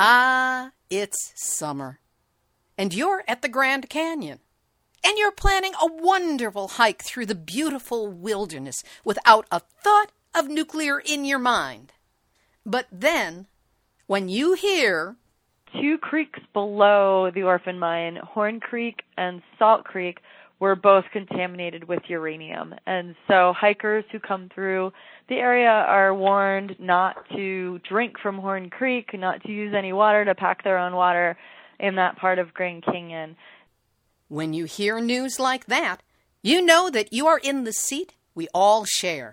Ah, it's summer. And you're at the Grand Canyon. And you're planning a wonderful hike through the beautiful wilderness without a thought of nuclear in your mind. But then, when you hear two creeks below the orphan mine, Horn Creek and Salt Creek, were both contaminated with uranium. And so hikers who come through the area are warned not to drink from Horn Creek, not to use any water, to pack their own water in that part of Grand Canyon. When you hear news like that, you know that you are in the seat we all share.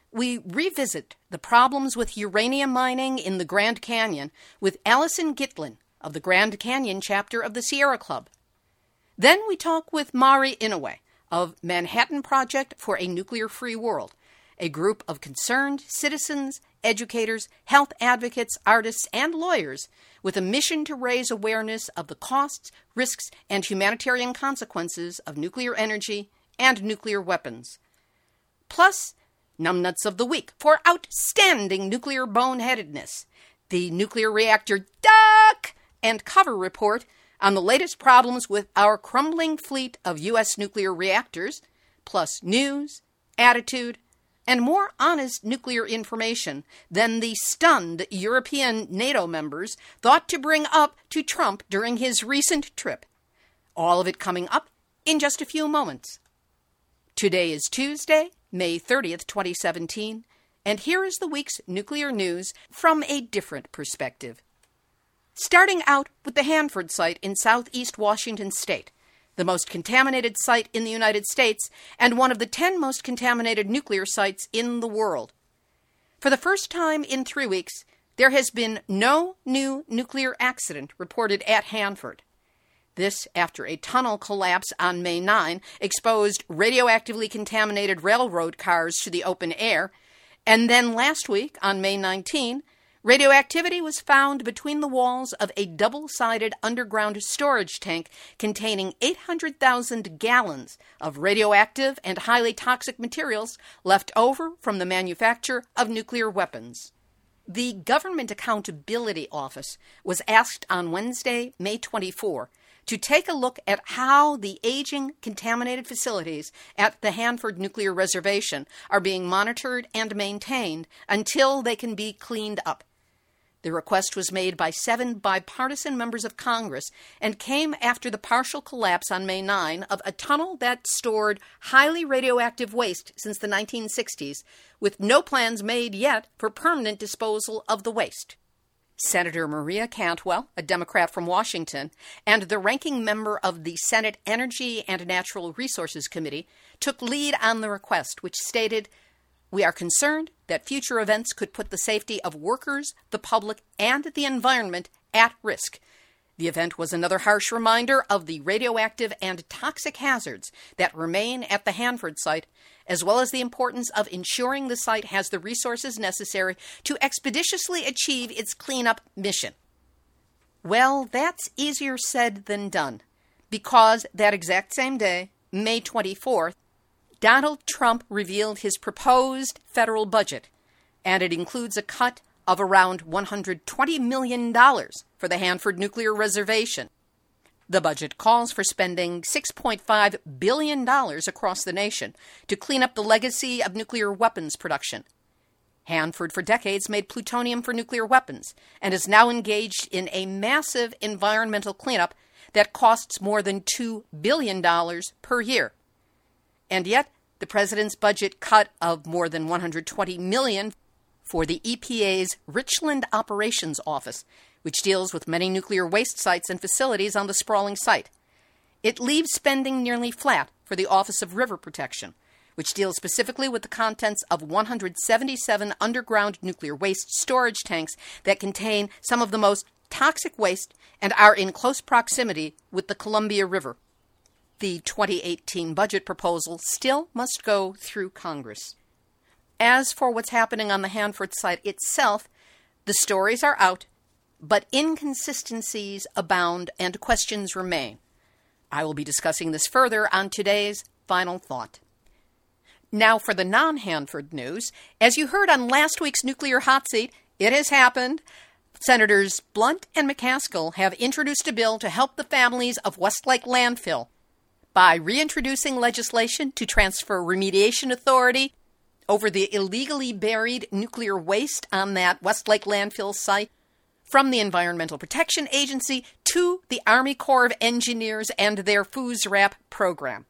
we revisit the problems with uranium mining in the Grand Canyon with Alicyn Gitlin of the Grand Canyon chapter of the Sierra Club. Then we talk with Mari Inoue of Manhattan Project for a Nuclear Free World, a group of concerned citizens, educators, health advocates, artists, and lawyers with a mission to raise awareness of the costs, risks, and humanitarian consequences of nuclear energy and nuclear weapons. Plus, Numbnuts of the Week for outstanding nuclear boneheadedness, the nuclear reactor duck and cover report on the latest problems with our crumbling fleet of U.S. nuclear reactors, plus news, attitude, and more honest nuclear information than the stunned European NATO members thought to bring up to Trump during his recent trip. All of it coming up in just a few moments. Today is Tuesday, May 30th, 2017, and here is the week's nuclear news from a different perspective. Starting out with the Hanford site in southeast Washington state, the most contaminated site in the United States and one of the 10 most contaminated nuclear sites in the world. For the first time in three weeks, there has been no new nuclear accident reported at Hanford. This after a tunnel collapse on May 9 exposed radioactively contaminated railroad cars to the open air. And then last week, on May 19, radioactivity was found between the walls of a double sided underground storage tank containing 800,000 gallons of radioactive and highly toxic materials left over from the manufacture of nuclear weapons. The Government Accountability Office was asked on Wednesday, May 24, to take a look at how the aging contaminated facilities at the Hanford Nuclear Reservation are being monitored and maintained until they can be cleaned up. The request was made by seven bipartisan members of Congress and came after the partial collapse on May 9 of a tunnel that stored highly radioactive waste since the 1960s, with no plans made yet for permanent disposal of the waste. Senator Maria Cantwell, a Democrat from Washington, and the ranking member of the Senate Energy and Natural Resources Committee took lead on the request, which stated We are concerned that future events could put the safety of workers, the public, and the environment at risk. The event was another harsh reminder of the radioactive and toxic hazards that remain at the Hanford site as well as the importance of ensuring the site has the resources necessary to expeditiously achieve its cleanup mission. Well, that's easier said than done, because that exact same day, May 24th, Donald Trump revealed his proposed federal budget, and it includes a cut of around $120 million for the Hanford Nuclear Reservation. The budget calls for spending $6.5 billion across the nation to clean up the legacy of nuclear weapons production. Hanford, for decades, made plutonium for nuclear weapons and is now engaged in a massive environmental cleanup that costs more than $2 billion per year. And yet, the president's budget cut of more than 120 million for the EPA's Richland Operations Office, which deals with many nuclear waste sites and facilities on the sprawling site. It leaves spending nearly flat for the Office of River Protection, which deals specifically with the contents of 177 underground nuclear waste storage tanks that contain some of the most toxic waste and are in close proximity with the Columbia River. The 2018 budget proposal still must go through Congress. As for what's happening on the Hanford site itself, the stories are out, but inconsistencies abound and questions remain. I will be discussing this further on today's final thought. Now, for the non Hanford news. As you heard on last week's Nuclear Hot Seat, it has happened. Senators Blunt and McCaskill have introduced a bill to help the families of Westlake landfill by reintroducing legislation to transfer remediation authority over the illegally buried nuclear waste on that Westlake landfill site from the Environmental Protection Agency to the Army Corps of Engineers and their FUSRAP program.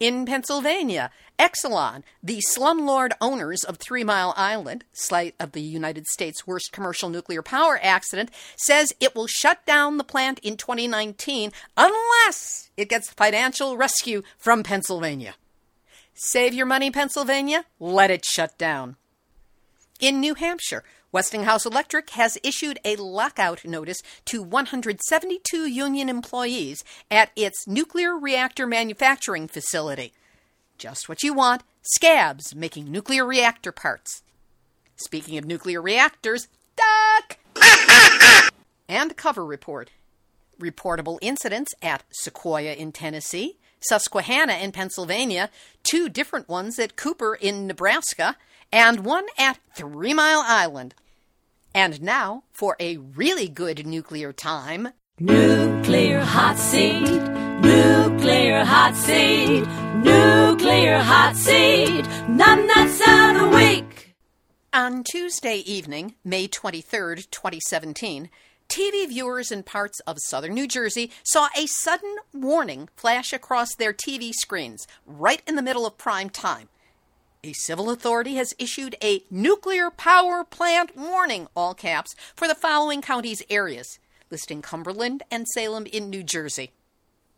In Pennsylvania, Exelon, the slumlord owners of Three Mile Island, site of the United States' worst commercial nuclear power accident, says it will shut down the plant in 2019 unless it gets financial rescue from Pennsylvania. Save your money, Pennsylvania. Let it shut down. In New Hampshire, Westinghouse Electric has issued a lockout notice to 172 union employees at its nuclear reactor manufacturing facility. Just what you want scabs making nuclear reactor parts. Speaking of nuclear reactors, duck! and cover report. Reportable incidents at Sequoyah in Tennessee, Susquehanna in Pennsylvania, two different ones at Cooper in Nebraska, and one at Three Mile Island. And now for a really good nuclear time. Nuclear hot seat, nuclear hot seat, nuclear hot seat, numbnuts of the week. On Tuesday evening, May 23rd, 2017, TV viewers in parts of southern New Jersey saw a sudden warning flash across their TV screens right in the middle of prime time. A civil authority has issued a nuclear power plant warning, all caps, for the following counties' areas, listing Cumberland and Salem in New Jersey.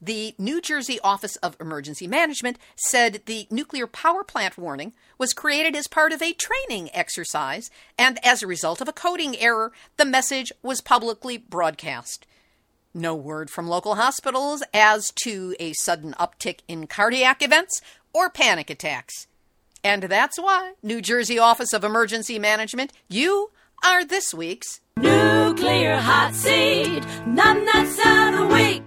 The New Jersey Office of Emergency Management said the nuclear power plant warning was created as part of a training exercise, and as a result of a coding error, the message was publicly broadcast. No word from local hospitals as to a sudden uptick in cardiac events or panic attacks. And that's why, New Jersey Office of Emergency Management, you are this week's Nuclear hot seat, numbnuts of the week.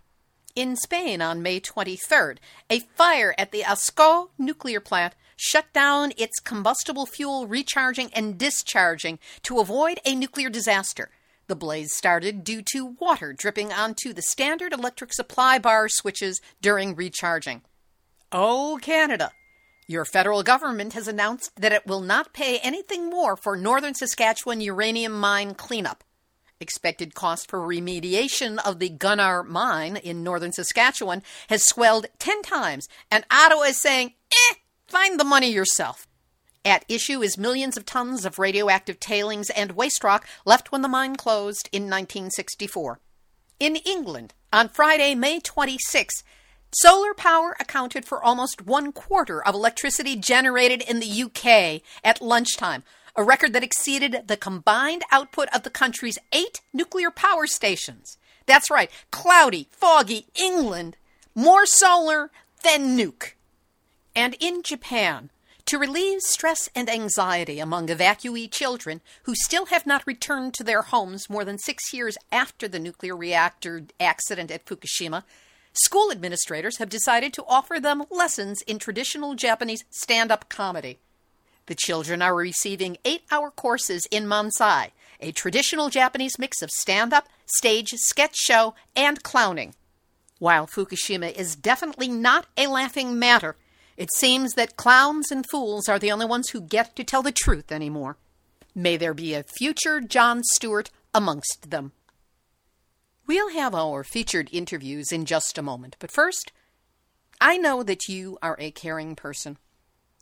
In Spain on May 23rd, a fire at the Ascó nuclear plant shut down its combustible fuel recharging and discharging to avoid a nuclear disaster. The blaze started due to water dripping onto the standard electric supply bar switches during recharging. Oh, Canada! Your federal government has announced that it will not pay anything more for northern Saskatchewan uranium mine cleanup. Expected cost for remediation of the Gunnar mine in northern Saskatchewan has swelled 10 times, and Ottawa is saying, eh, find the money yourself. At issue is millions of tons of radioactive tailings and waste rock left when the mine closed in 1964. In England, on Friday, May 26, solar power accounted for almost one quarter of electricity generated in the UK at lunchtime, a record that exceeded the combined output of the country's eight nuclear power stations. That's right, cloudy, foggy England, more solar than nuke. And in Japan, to relieve stress and anxiety among evacuee children who still have not returned to their homes more than six years after the nuclear reactor accident at Fukushima, school administrators have decided to offer them lessons in traditional Japanese stand up comedy. The children are receiving eight hour courses in Manzai, a traditional Japanese mix of stand up, stage, sketch show, and clowning. While Fukushima is definitely not a laughing matter, it seems that clowns and fools are the only ones who get to tell the truth anymore. May there be a future Jon Stewart amongst them. We'll have our featured interviews in just a moment, but first, I know that you are a caring person.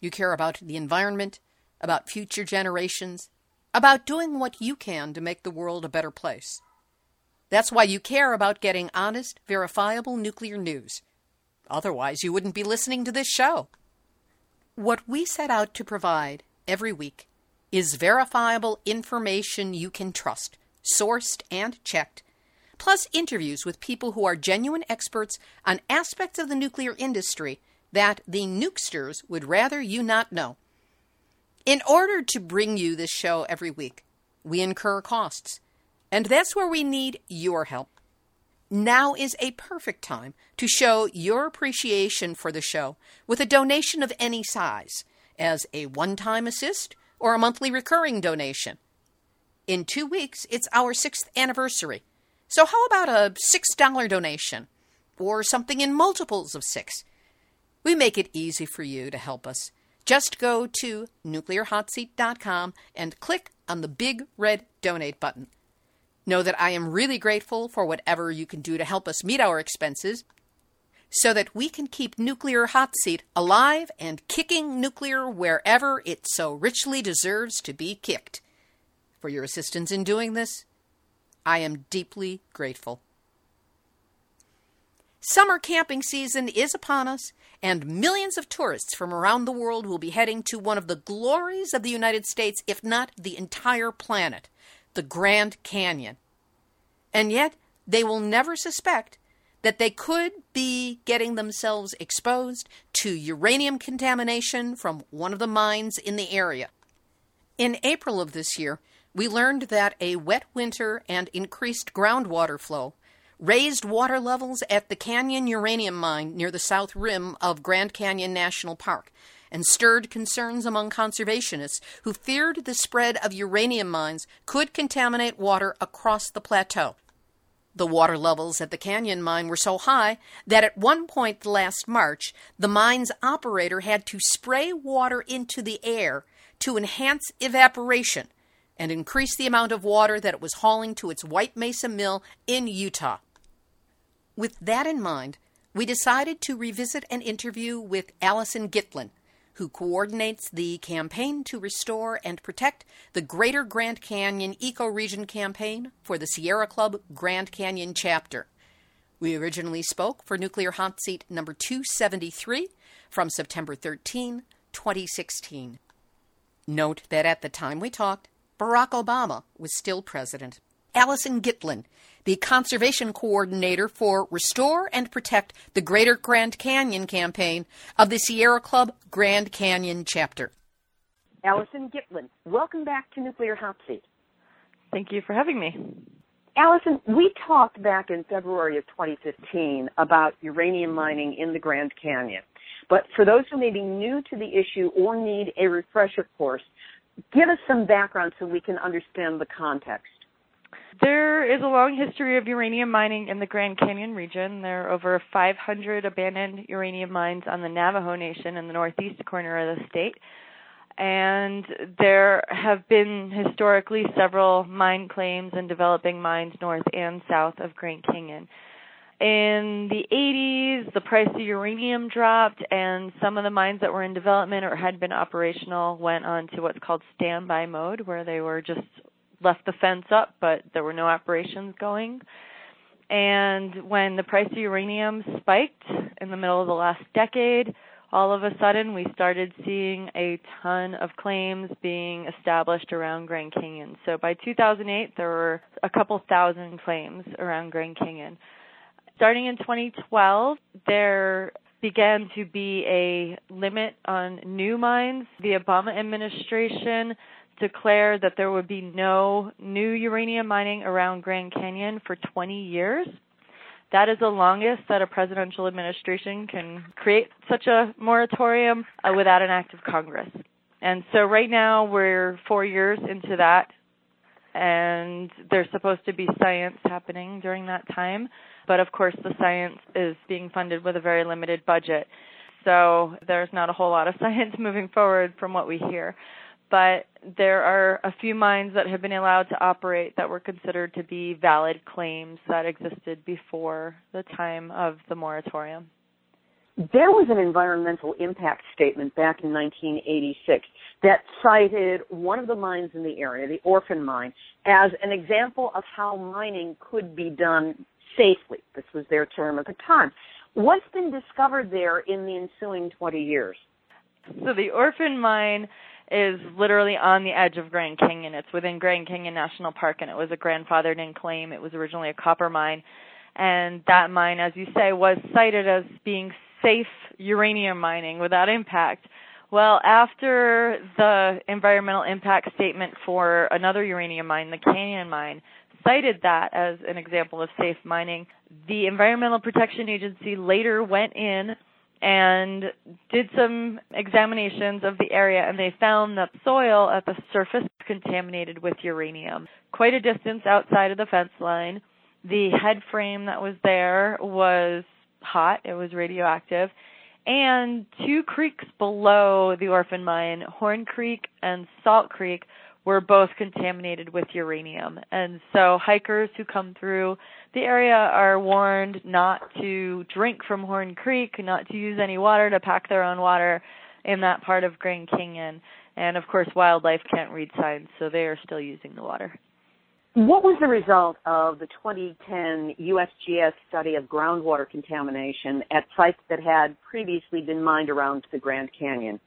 You care about the environment, about future generations, about doing what you can to make the world a better place. That's why you care about getting honest, verifiable nuclear news. Otherwise, you wouldn't be listening to this show. What we set out to provide every week is verifiable information you can trust, sourced and checked, plus interviews with people who are genuine experts on aspects of the nuclear industry that the nukesters would rather you not know. In order to bring you this show every week, we incur costs, and that's where we need your help. Now is a perfect time to show your appreciation for the show with a donation of any size, as a one time assist or a monthly recurring donation. In two weeks, it's our sixth anniversary. So, how about a $6 donation? Or something in multiples of six? We make it easy for you to help us. Just go to nuclearhotseat.com and click on the big red donate button. Know that I am really grateful for whatever you can do to help us meet our expenses so that we can keep Nuclear Hot Seat alive and kicking nuclear wherever it so richly deserves to be kicked. For your assistance in doing this, I am deeply grateful. Summer camping season is upon us, and millions of tourists from around the world will be heading to one of the glories of the United States, if not the entire planet, the Grand Canyon. And yet, they will never suspect that they could be getting themselves exposed to uranium contamination from one of the mines in the area. In April of this year, we learned that a wet winter and increased groundwater flow raised water levels at the Canyon Uranium Mine near the south rim of Grand Canyon National Park and stirred concerns among conservationists who feared the spread of uranium mines could contaminate water across the plateau. The water levels at the canyon mine were so high that at one point last March, the mine's operator had to spray water into the air to enhance evaporation and increase the amount of water that it was hauling to its White Mesa mill in Utah. With that in mind, we decided to revisit an interview with Alicyn Gitlin, who coordinates the campaign to restore and protect the Greater Grand Canyon Ecoregion Campaign for the Sierra Club Grand Canyon chapter. We originally spoke for Nuclear Hot Seat number 273 from September 13, 2016. Note that at the time we talked, Barack Obama was still president. Alicyn Gitlin the conservation coordinator for Restore and Protect the Greater Grand Canyon campaign of the Sierra Club Grand Canyon chapter. Alicyn Gitlin, welcome back to Nuclear Hot Seat. Thank you for having me. Alicyn, we talked back in February of 2015 about uranium mining in the Grand Canyon. But for those who may be new to the issue or need a refresher course, give us some background so we can understand the context. There is a long history of uranium mining in the Grand Canyon region. There are over 500 abandoned uranium mines on the Navajo Nation in the northeast corner of the state. And there have been historically several mine claims and developing mines north and south of Grand Canyon. In the 80s, the price of uranium dropped, and some of the mines that were in development or had been operational went on to what's called standby mode, where they were just left the fence up, but there were no operations going. And when the price of uranium spiked in the middle of the last decade, all of a sudden we started seeing a ton of claims being established around Grand Canyon. So by 2008, there were a couple thousand claims around Grand Canyon. Starting in 2012, there began to be a limit on new mines. The Obama administration declared that there would be no new uranium mining around Grand Canyon for 20 years. That is the longest that a presidential administration can create such a moratorium uh, without an act of Congress. And so right now we're four years into that, and there's supposed to be science happening during that time. But of course, the science is being funded with a very limited budget. So there's not a whole lot of science moving forward from what we hear. But there are a few mines that have been allowed to operate that were considered to be valid claims that existed before the time of the moratorium. There was an environmental impact statement back in 1986 that cited one of the mines in the area, the Orphan Mine, as an example of how mining could be done safely. This was their term at the time. What's been discovered there in the ensuing 20 years? So the Orphan Mine is literally on the edge of Grand Canyon. It's within Grand Canyon National Park and it was a grandfathered in claim. It was originally a copper mine. And that mine, as you say, was cited as being safe uranium mining without impact. Well, after the environmental impact statement for another uranium mine, the Canyon mine, cited that as an example of safe mining, the Environmental Protection Agency later went in and did some examinations of the area and they found that soil at the surface contaminated with uranium. Quite a distance outside of the fence line. The head frame that was there was hot, it was radioactive. And two creeks below the orphan mine, Horn Creek and Salt Creek, were both contaminated with uranium. And so hikers who come through the area are warned not to drink from Horn Creek, not to use any water, to pack their own water in that part of Grand Canyon. And of course, wildlife can't read signs, so they are still using the water. What was the result of the 2010 USGS study of groundwater contamination at sites that had previously been mined around the Grand Canyon?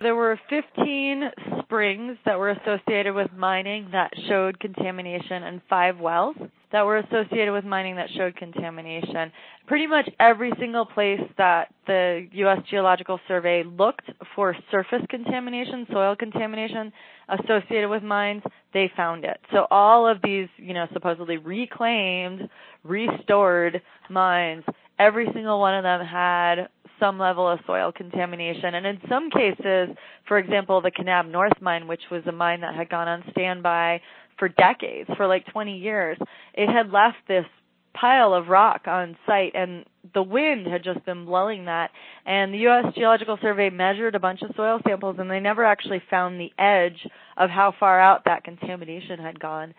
There were 15 springs that were associated with mining that showed contamination and five wells that were associated with mining that showed contamination. Pretty much every single place that the U.S. Geological Survey looked for surface contamination, soil contamination associated with mines, they found it. So all of these, you know, supposedly reclaimed, restored mines, every single one of them had some level of soil contamination. And in some cases, for example, the Kanab North mine, which was a mine that had gone on standby for decades, for like 20 years, it had left this pile of rock on site and the wind had just been blowing that and the US Geological Survey measured a bunch of soil samples and they never actually found the edge of how far out that contamination had gone.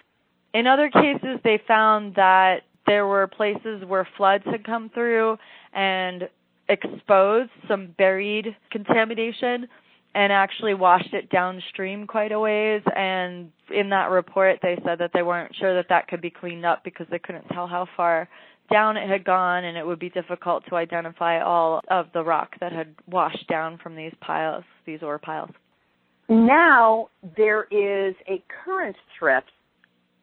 In other cases they found that there were places where floods had come through and exposed some buried contamination and actually washed it downstream quite a ways. And in that report they said that they weren't sure that that could be cleaned up because they couldn't tell how far down it had gone and it would be difficult to identify all of the rock that had washed down from these piles these ore piles. Now there is a current threat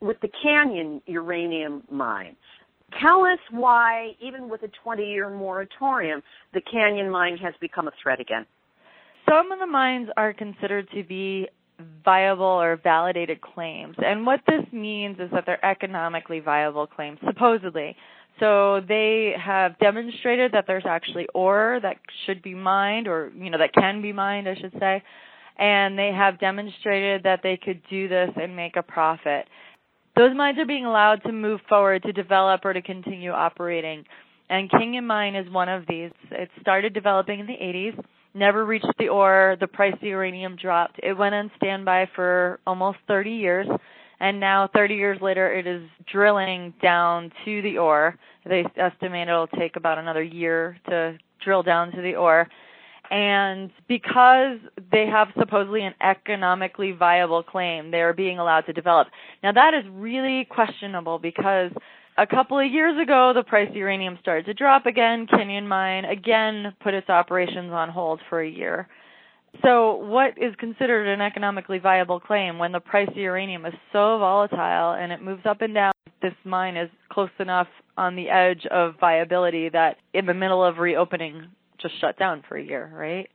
with the canyon uranium mine Tell us why, even with a 20 year moratorium, the Canyon mine has become a threat again. Some of the mines are considered to be viable or validated claims. And what this means is that they're economically viable claims, supposedly. So they have demonstrated that there's actually ore that should be mined, or, you know, that can be mined, I should say. And they have demonstrated that they could do this and make a profit. Those mines are being allowed to move forward to develop or to continue operating. And Canyon Mine is one of these. It started developing in the 80s, never reached the ore, the price of uranium dropped. It went on standby for almost 30 years, and now 30 years later it is drilling down to the ore. They estimate it'll take about another year to drill down to the ore and because they have supposedly an economically viable claim, they are being allowed to develop. Now that is really questionable because a couple of years ago, the price of uranium started to drop again. Canyon Mine again put its operations on hold for a year. So, what is considered an economically viable claim when the price of uranium is so volatile and it moves up and down? This mine is close enough on the edge of viability that in the middle of reopening just shut down for a year, right?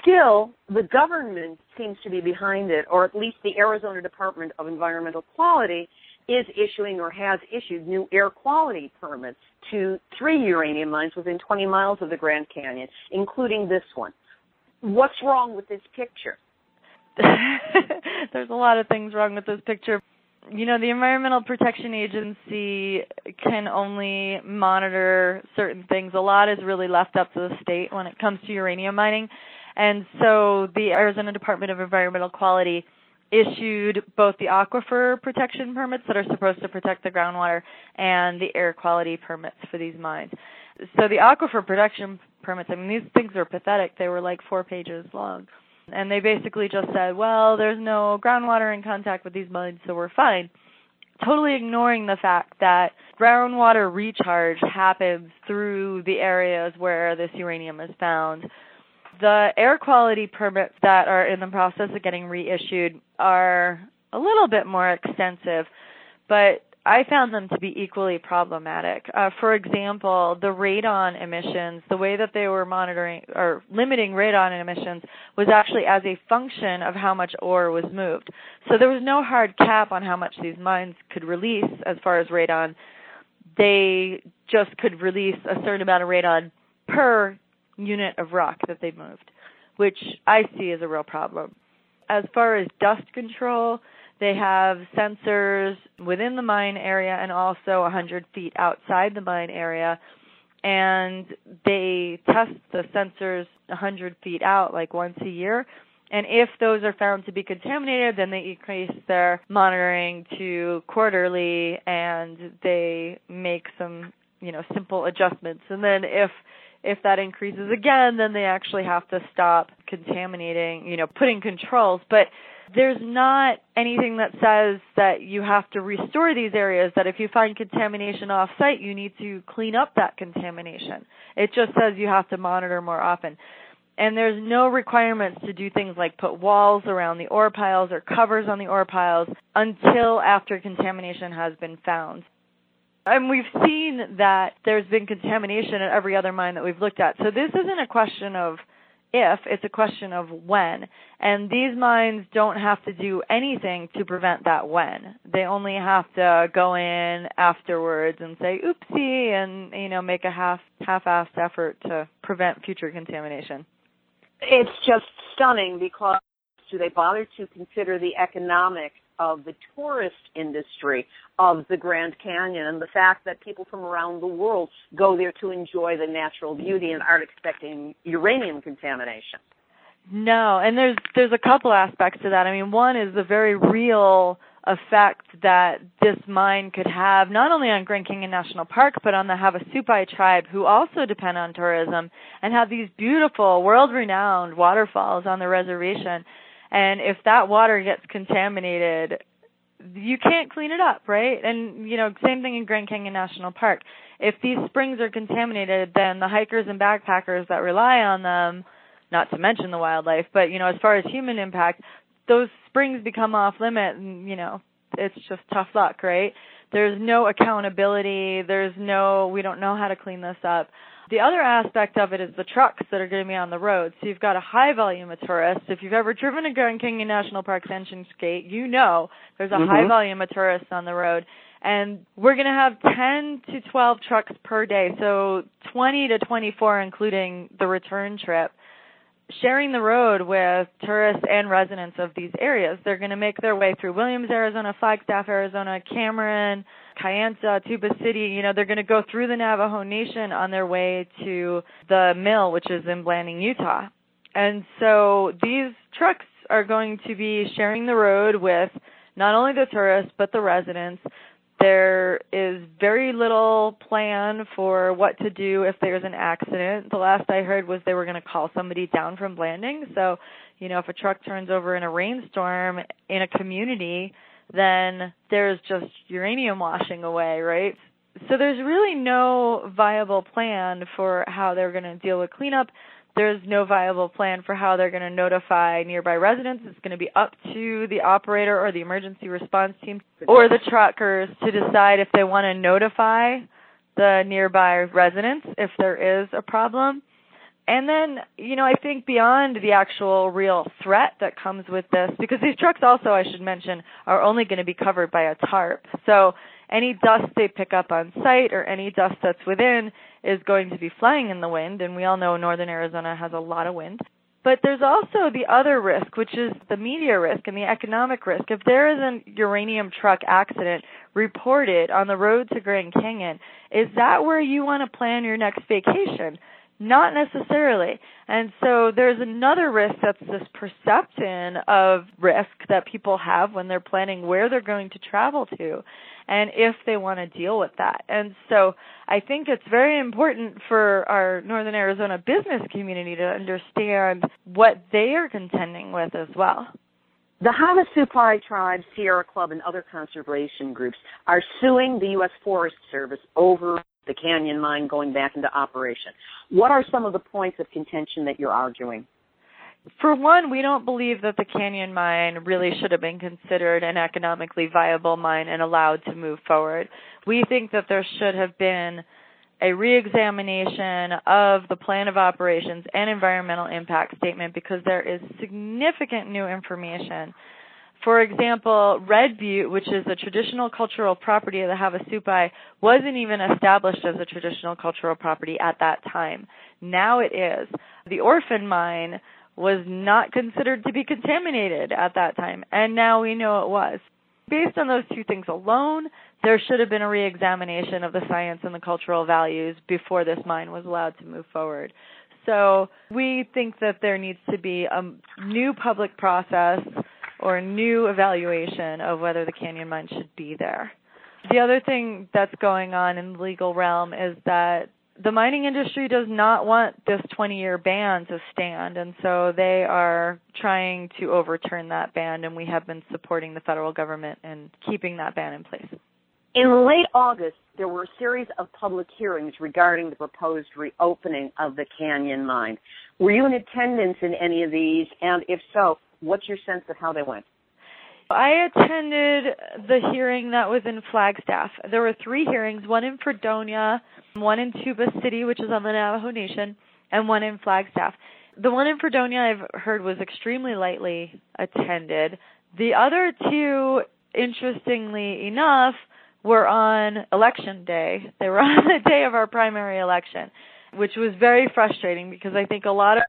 Still, the government seems to be behind it, or at least the Arizona Department of Environmental Quality is issuing or has issued new air quality permits to three uranium mines within 20 miles of the Grand Canyon, including this one. What's wrong with this picture? There's a lot of things wrong with this picture you know, the Environmental Protection Agency can only monitor certain things. A lot is really left up to the state when it comes to uranium mining. And so the Arizona Department of Environmental Quality issued both the aquifer protection permits that are supposed to protect the groundwater and the air quality permits for these mines. So the aquifer protection permits, I mean, these things are pathetic. They were like four pages long. And they basically just said, well, there's no groundwater in contact with these mines, so we're fine. Totally ignoring the fact that groundwater recharge happens through the areas where this uranium is found. The air quality permits that are in the process of getting reissued are a little bit more extensive, but I found them to be equally problematic. Uh, for example, the radon emissions, the way that they were monitoring or limiting radon emissions was actually as a function of how much ore was moved. So there was no hard cap on how much these mines could release as far as radon. They just could release a certain amount of radon per unit of rock that they moved, which I see as a real problem. As far as dust control, they have sensors within the mine area and also 100 feet outside the mine area. And they test the sensors 100 feet out like once a year. And if those are found to be contaminated, then they increase their monitoring to quarterly and they make some, you know, simple adjustments. And then if if that increases again, then they actually have to stop contaminating, you know, putting controls. But there's not anything that says that you have to restore these areas, that if you find contamination off site, you need to clean up that contamination. It just says you have to monitor more often. And there's no requirements to do things like put walls around the ore piles or covers on the ore piles until after contamination has been found. And we've seen that there's been contamination at every other mine that we've looked at. So this isn't a question of if, it's a question of when. And these mines don't have to do anything to prevent that when. They only have to go in afterwards and say oopsie and you know make a half half-assed effort to prevent future contamination. It's just stunning because do they bother to consider the economic of the tourist industry of the Grand Canyon and the fact that people from around the world go there to enjoy the natural beauty and aren't expecting uranium contamination. No, and there's there's a couple aspects to that. I mean, one is the very real effect that this mine could have not only on Grand Canyon National Park but on the Havasupai tribe who also depend on tourism and have these beautiful world-renowned waterfalls on the reservation and if that water gets contaminated, you can't clean it up, right? And you know, same thing in Grand Canyon National Park. If these springs are contaminated, then the hikers and backpackers that rely on them, not to mention the wildlife, but you know, as far as human impact, those springs become off limit and you know, it's just tough luck, right? There's no accountability, there's no we don't know how to clean this up. The other aspect of it is the trucks that are going to be on the road. So you've got a high volume of tourists. If you've ever driven to Grand Canyon National Park's entrance gate, you know there's a mm-hmm. high volume of tourists on the road. And we're going to have 10 to 12 trucks per day, so 20 to 24 including the return trip sharing the road with tourists and residents of these areas. They're going to make their way through Williams, Arizona, Flagstaff, Arizona, Cameron, Kayenta, Tuba City. You know, they're going to go through the Navajo Nation on their way to the mill, which is in Blanding, Utah. And so these trucks are going to be sharing the road with not only the tourists but the residents. There is very little plan for what to do if there's an accident. The last I heard was they were going to call somebody down from Blanding. So, you know, if a truck turns over in a rainstorm in a community, then there's just uranium washing away, right? So there's really no viable plan for how they're going to deal with cleanup there's no viable plan for how they're going to notify nearby residents. It's going to be up to the operator or the emergency response team or the truckers to decide if they want to notify the nearby residents if there is a problem. And then, you know, I think beyond the actual real threat that comes with this, because these trucks also, I should mention, are only going to be covered by a tarp. So any dust they pick up on site or any dust that's within is going to be flying in the wind, and we all know northern Arizona has a lot of wind. But there's also the other risk, which is the media risk and the economic risk. If there is a uranium truck accident reported on the road to Grand Canyon, is that where you want to plan your next vacation? Not necessarily. And so there's another risk that's this perception of risk that people have when they're planning where they're going to travel to and if they want to deal with that. And so I think it's very important for our Northern Arizona business community to understand what they are contending with as well. The Havasupai Tribe, Sierra Club, and other conservation groups are suing the U.S. Forest Service over the canyon mine going back into operation. What are some of the points of contention that you're arguing? For one, we don't believe that the canyon mine really should have been considered an economically viable mine and allowed to move forward. We think that there should have been a reexamination of the plan of operations and environmental impact statement because there is significant new information for example, Red Butte, which is a traditional cultural property of the Havasupai, wasn't even established as a traditional cultural property at that time. Now it is. The Orphan Mine was not considered to be contaminated at that time, and now we know it was. Based on those two things alone, there should have been a reexamination of the science and the cultural values before this mine was allowed to move forward. So we think that there needs to be a new public process or a new evaluation of whether the canyon mine should be there. The other thing that's going on in the legal realm is that the mining industry does not want this 20 year ban to stand, and so they are trying to overturn that ban, and we have been supporting the federal government in keeping that ban in place. In late August, there were a series of public hearings regarding the proposed reopening of the Canyon Mine. Were you in attendance in any of these? And if so, What's your sense of how they went? I attended the hearing that was in Flagstaff. There were three hearings, one in Fredonia, one in Tuba City, which is on the Navajo Nation, and one in Flagstaff. The one in Fredonia I've heard was extremely lightly attended. The other two, interestingly enough, were on election day. They were on the day of our primary election, which was very frustrating because I think a lot of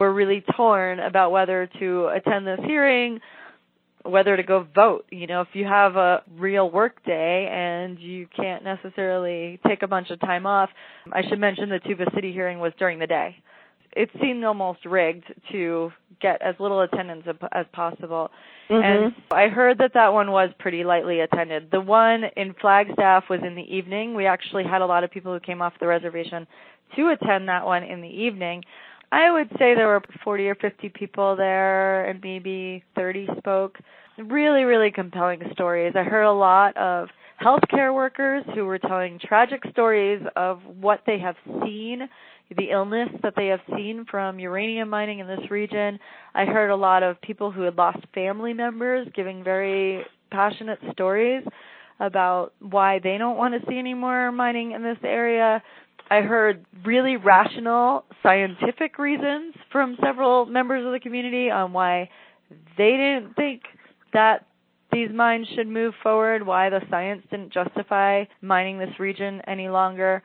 we're really torn about whether to attend this hearing, whether to go vote. You know, if you have a real work day and you can't necessarily take a bunch of time off, I should mention the Tuba City hearing was during the day. It seemed almost rigged to get as little attendance as possible. Mm-hmm. And I heard that that one was pretty lightly attended. The one in Flagstaff was in the evening. We actually had a lot of people who came off the reservation to attend that one in the evening. I would say there were 40 or 50 people there and maybe 30 spoke. Really, really compelling stories. I heard a lot of healthcare workers who were telling tragic stories of what they have seen, the illness that they have seen from uranium mining in this region. I heard a lot of people who had lost family members giving very passionate stories about why they don't want to see any more mining in this area. I heard really rational scientific reasons from several members of the community on why they didn't think that these mines should move forward, why the science didn't justify mining this region any longer.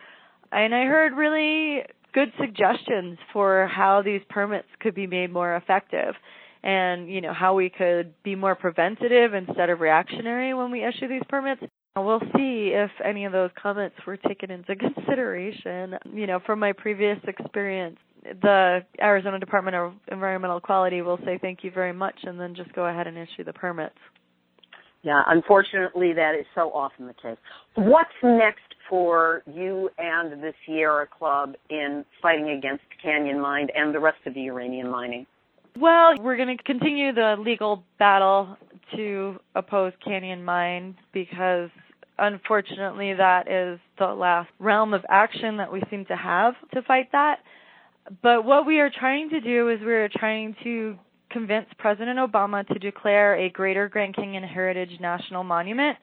And I heard really good suggestions for how these permits could be made more effective and you know how we could be more preventative instead of reactionary when we issue these permits We'll see if any of those comments were taken into consideration. You know, from my previous experience, the Arizona Department of Environmental Quality will say thank you very much and then just go ahead and issue the permits. Yeah, unfortunately, that is so often the case. What's next for you and the Sierra Club in fighting against Canyon Mine and the rest of the uranium mining? Well, we're going to continue the legal battle to oppose Canyon Mine because unfortunately that is the last realm of action that we seem to have to fight that. But what we are trying to do is we are trying to convince President Obama to declare a Greater Grand Canyon Heritage National Monument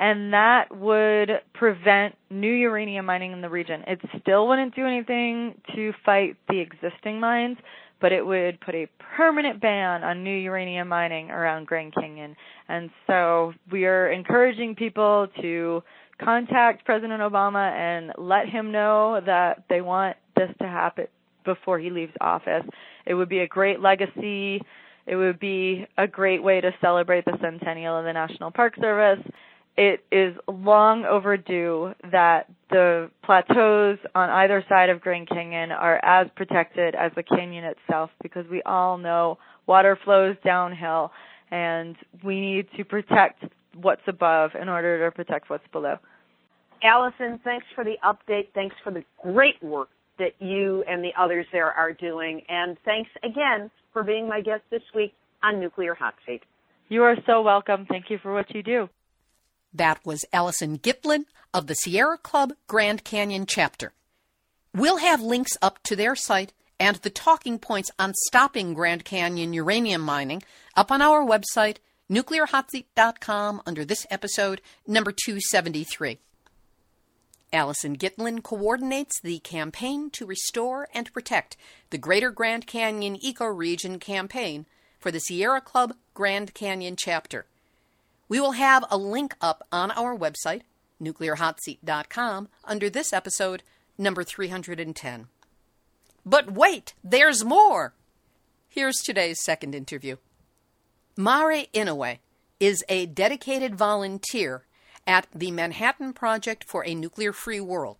and that would prevent new uranium mining in the region. It still wouldn't do anything to fight the existing mines, but it would put a permanent ban on new uranium mining around Grand Canyon. And so we are encouraging people to contact President Obama and let him know that they want this to happen before he leaves office. It would be a great legacy. It would be a great way to celebrate the centennial of the National Park Service. It is long overdue that the plateaus on either side of Grand Canyon are as protected as the canyon itself because we all know water flows downhill and we need to protect what's above in order to protect what's below. Alicyn, thanks for the update. Thanks for the great work that you and the others there are doing. And thanks again for being my guest this week on Nuclear Hot Seat. You are so welcome. Thank you for what you do. That was Alicyn Gitlin of the Sierra Club Grand Canyon chapter. We'll have links up to their site and the talking points on stopping Grand Canyon uranium mining up on our website, nuclearhotseat.com, under this episode, number 273. Alicyn Gitlin coordinates the Campaign to Restore and Protect the Greater Grand Canyon Ecoregion campaign for the Sierra Club Grand Canyon chapter. We will have a link up on our website, nuclearhotseat.com, under this episode, number 310. But wait, there's more! Here's today's second interview. Mari Inoue is a dedicated volunteer at the Manhattan Project for a Nuclear Free World.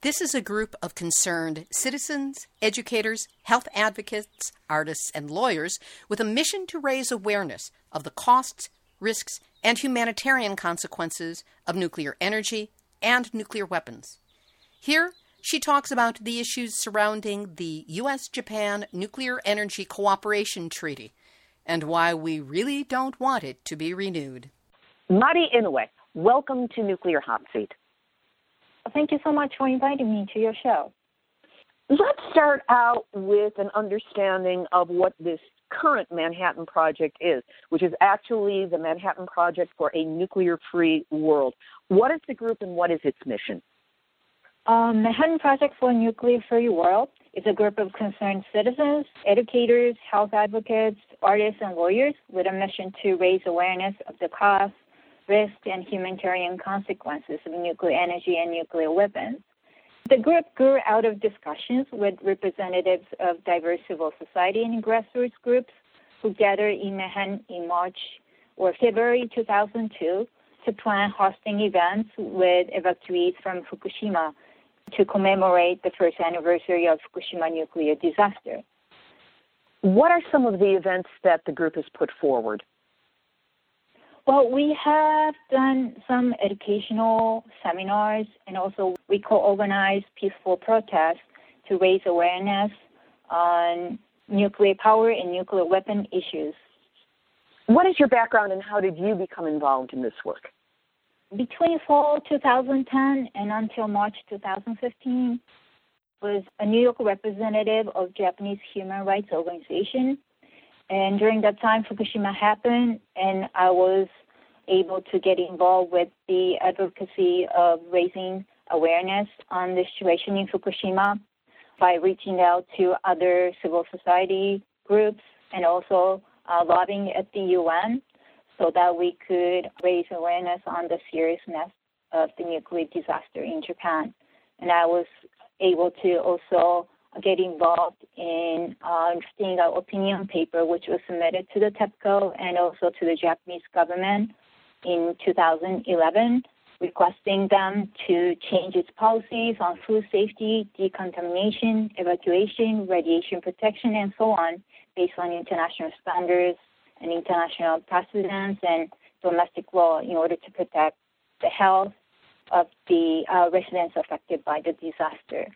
This is a group of concerned citizens, educators, health advocates, artists, and lawyers with a mission to raise awareness of the costs, risks, and humanitarian consequences of nuclear energy and nuclear weapons. Here, she talks about the issues surrounding the U.S. Japan Nuclear Energy Cooperation Treaty and why we really don't want it to be renewed. Mari Inoue, welcome to Nuclear Hot Seat. Thank you so much for inviting me to your show. Let's start out with an understanding of what this current Manhattan Project is, which is actually the Manhattan Project for a Nuclear Free World. What is the group and what is its mission? Um, Manhattan Project for a Nuclear Free World is a group of concerned citizens, educators, health advocates, artists, and lawyers with a mission to raise awareness of the costs, risks, and humanitarian consequences of nuclear energy and nuclear weapons. The group grew out of discussions with representatives of diverse civil society and grassroots groups who gathered in Manhattan in March or February 2002 to plan hosting events with evacuees from Fukushima to commemorate the first anniversary of Fukushima nuclear disaster. What are some of the events that the group has put forward? Well, we have done some educational seminars and also we co-organize peaceful protests to raise awareness on nuclear power and nuclear weapon issues. What is your background and how did you become involved in this work? Between fall 2010 and until March 2015, was a New York representative of Japanese human rights organization and during that time, Fukushima happened, and I was able to get involved with the advocacy of raising awareness on the situation in Fukushima by reaching out to other civil society groups and also uh, lobbying at the UN so that we could raise awareness on the seriousness of the nuclear disaster in Japan. And I was able to also get involved in uh, drafting an opinion paper, which was submitted to the TEPCO and also to the Japanese government in 2011, requesting them to change its policies on food safety, decontamination, evacuation, radiation protection, and so on, based on international standards and international precedents and domestic law in order to protect the health of the uh, residents affected by the disaster.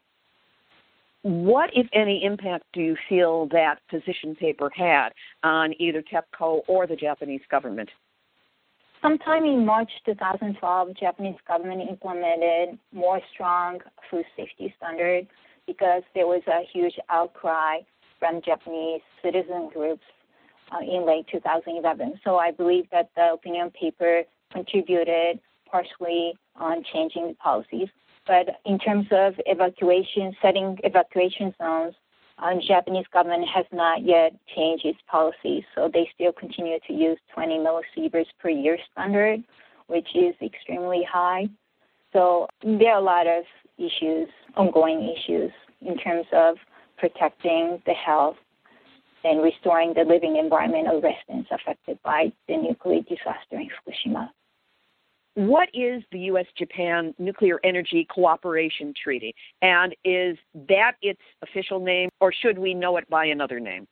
What, if any, impact do you feel that position paper had on either TEPCO or the Japanese government? Sometime in March 2012, Japanese government implemented more strong food safety standards because there was a huge outcry from Japanese citizen groups uh, in late 2011. So I believe that the opinion paper contributed partially on changing the policies. But in terms of evacuation, setting evacuation zones, uh, Japanese government has not yet changed its policy, so they still continue to use 20 millisieverts per year standard, which is extremely high. So there are a lot of issues, ongoing issues, in terms of protecting the health and restoring the living environment of residents affected by the nuclear disaster in Fukushima. What is the U.S. Japan Nuclear Energy Cooperation Treaty? And is that its official name, or should we know it by another name?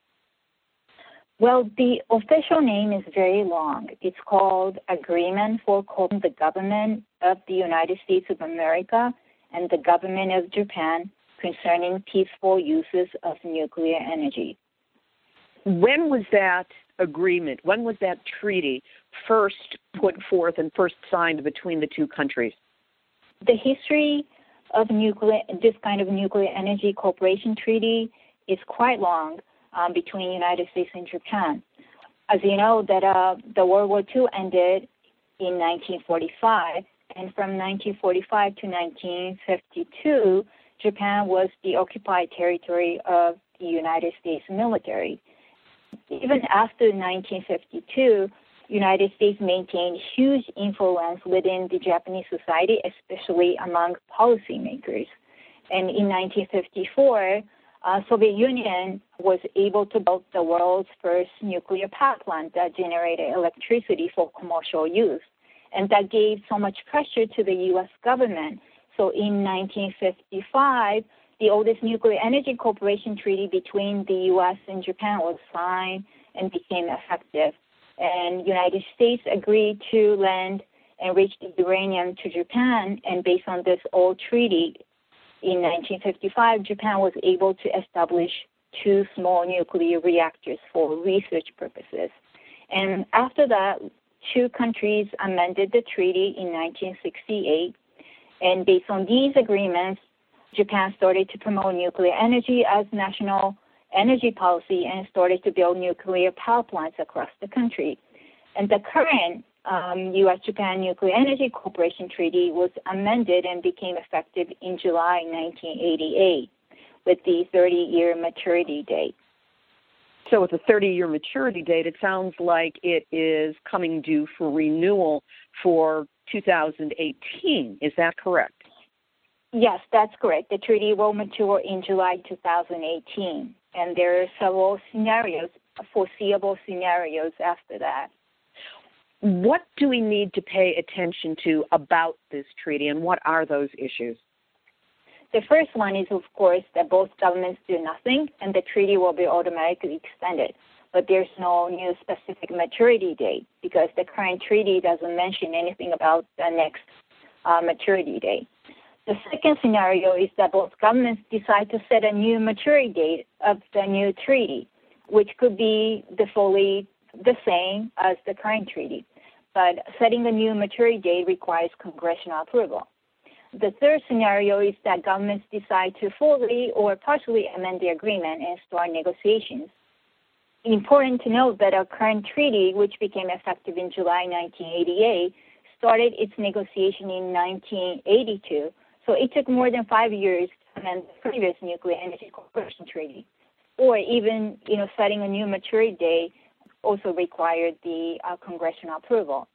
Well, the official name is very long. It's called Agreement for the Government of the United States of America and the Government of Japan concerning peaceful uses of nuclear energy. When was that agreement, when was that treaty first put forth and first signed between the two countries? The history of nuclear, this kind of nuclear energy cooperation treaty is quite long um, between United States and Japan. As you know, that uh, the World War II ended in 1945, and from 1945 to 1952, Japan was the occupied territory of the United States military. Even after 1952, United States maintained huge influence within the Japanese society, especially among policymakers. And in 1954, uh, Soviet Union was able to build the world's first nuclear power plant that generated electricity for commercial use. And that gave so much pressure to the U.S. government. So in 1955, the oldest nuclear energy cooperation treaty between the U.S. and Japan was signed and became effective. And United States agreed to lend enriched uranium to Japan. And based on this old treaty, in 1955, Japan was able to establish two small nuclear reactors for research purposes. And after that, two countries amended the treaty in 1968. And based on these agreements, Japan started to promote nuclear energy as national energy policy and started to build nuclear power plants across the country. And the current um, U.S. Japan Nuclear Energy Cooperation Treaty was amended and became effective in July 1988 with the 30 year maturity date. So, with a 30 year maturity date, it sounds like it is coming due for renewal for 2018. Is that correct? Yes, that's correct. The treaty will mature in July 2018, and there are several scenarios, foreseeable scenarios after that. What do we need to pay attention to about this treaty, and what are those issues? The first one is, of course, that both governments do nothing, and the treaty will be automatically extended. But there's no new specific maturity date because the current treaty doesn't mention anything about the next uh, maturity date. The second scenario is that both governments decide to set a new maturity date of the new treaty, which could be the fully the same as the current treaty. But setting a new maturity date requires congressional approval. The third scenario is that governments decide to fully or partially amend the agreement and start negotiations. Important to note that our current treaty, which became effective in July 1988, started its negotiation in 1982 so it took more than five years to amend the previous Nuclear Energy Cooperation Treaty. Or even, you know, setting a new maturity date also required the uh, congressional approval.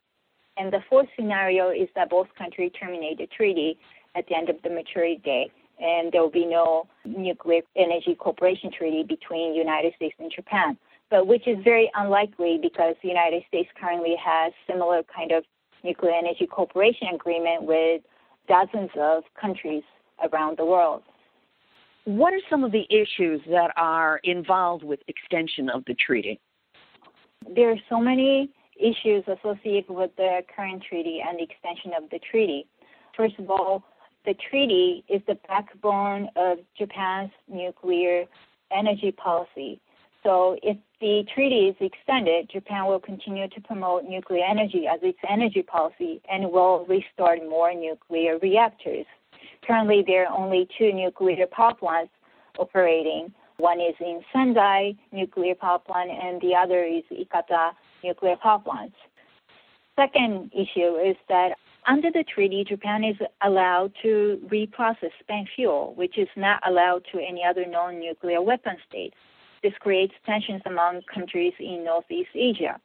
And the fourth scenario is that both countries terminate the treaty at the end of the maturity date, and there will be no nuclear energy cooperation treaty between the United States and Japan. But which is very unlikely because the United States currently has similar kind of nuclear energy cooperation agreement with dozens of countries around the world. What are some of the issues that are involved with extension of the treaty? There are so many issues associated with the current treaty and the extension of the treaty. First of all, the treaty is the backbone of Japan's nuclear energy policy. So if the treaty is extended, Japan will continue to promote nuclear energy as its energy policy and will restart more nuclear reactors. Currently, there are only two nuclear power plants operating. One is in Sendai nuclear power plant, and the other is Ikata nuclear power plant. Second issue is that under the treaty, Japan is allowed to reprocess spent fuel, which is not allowed to any other non-nuclear weapon state. This creates tensions among countries in Northeast Asia.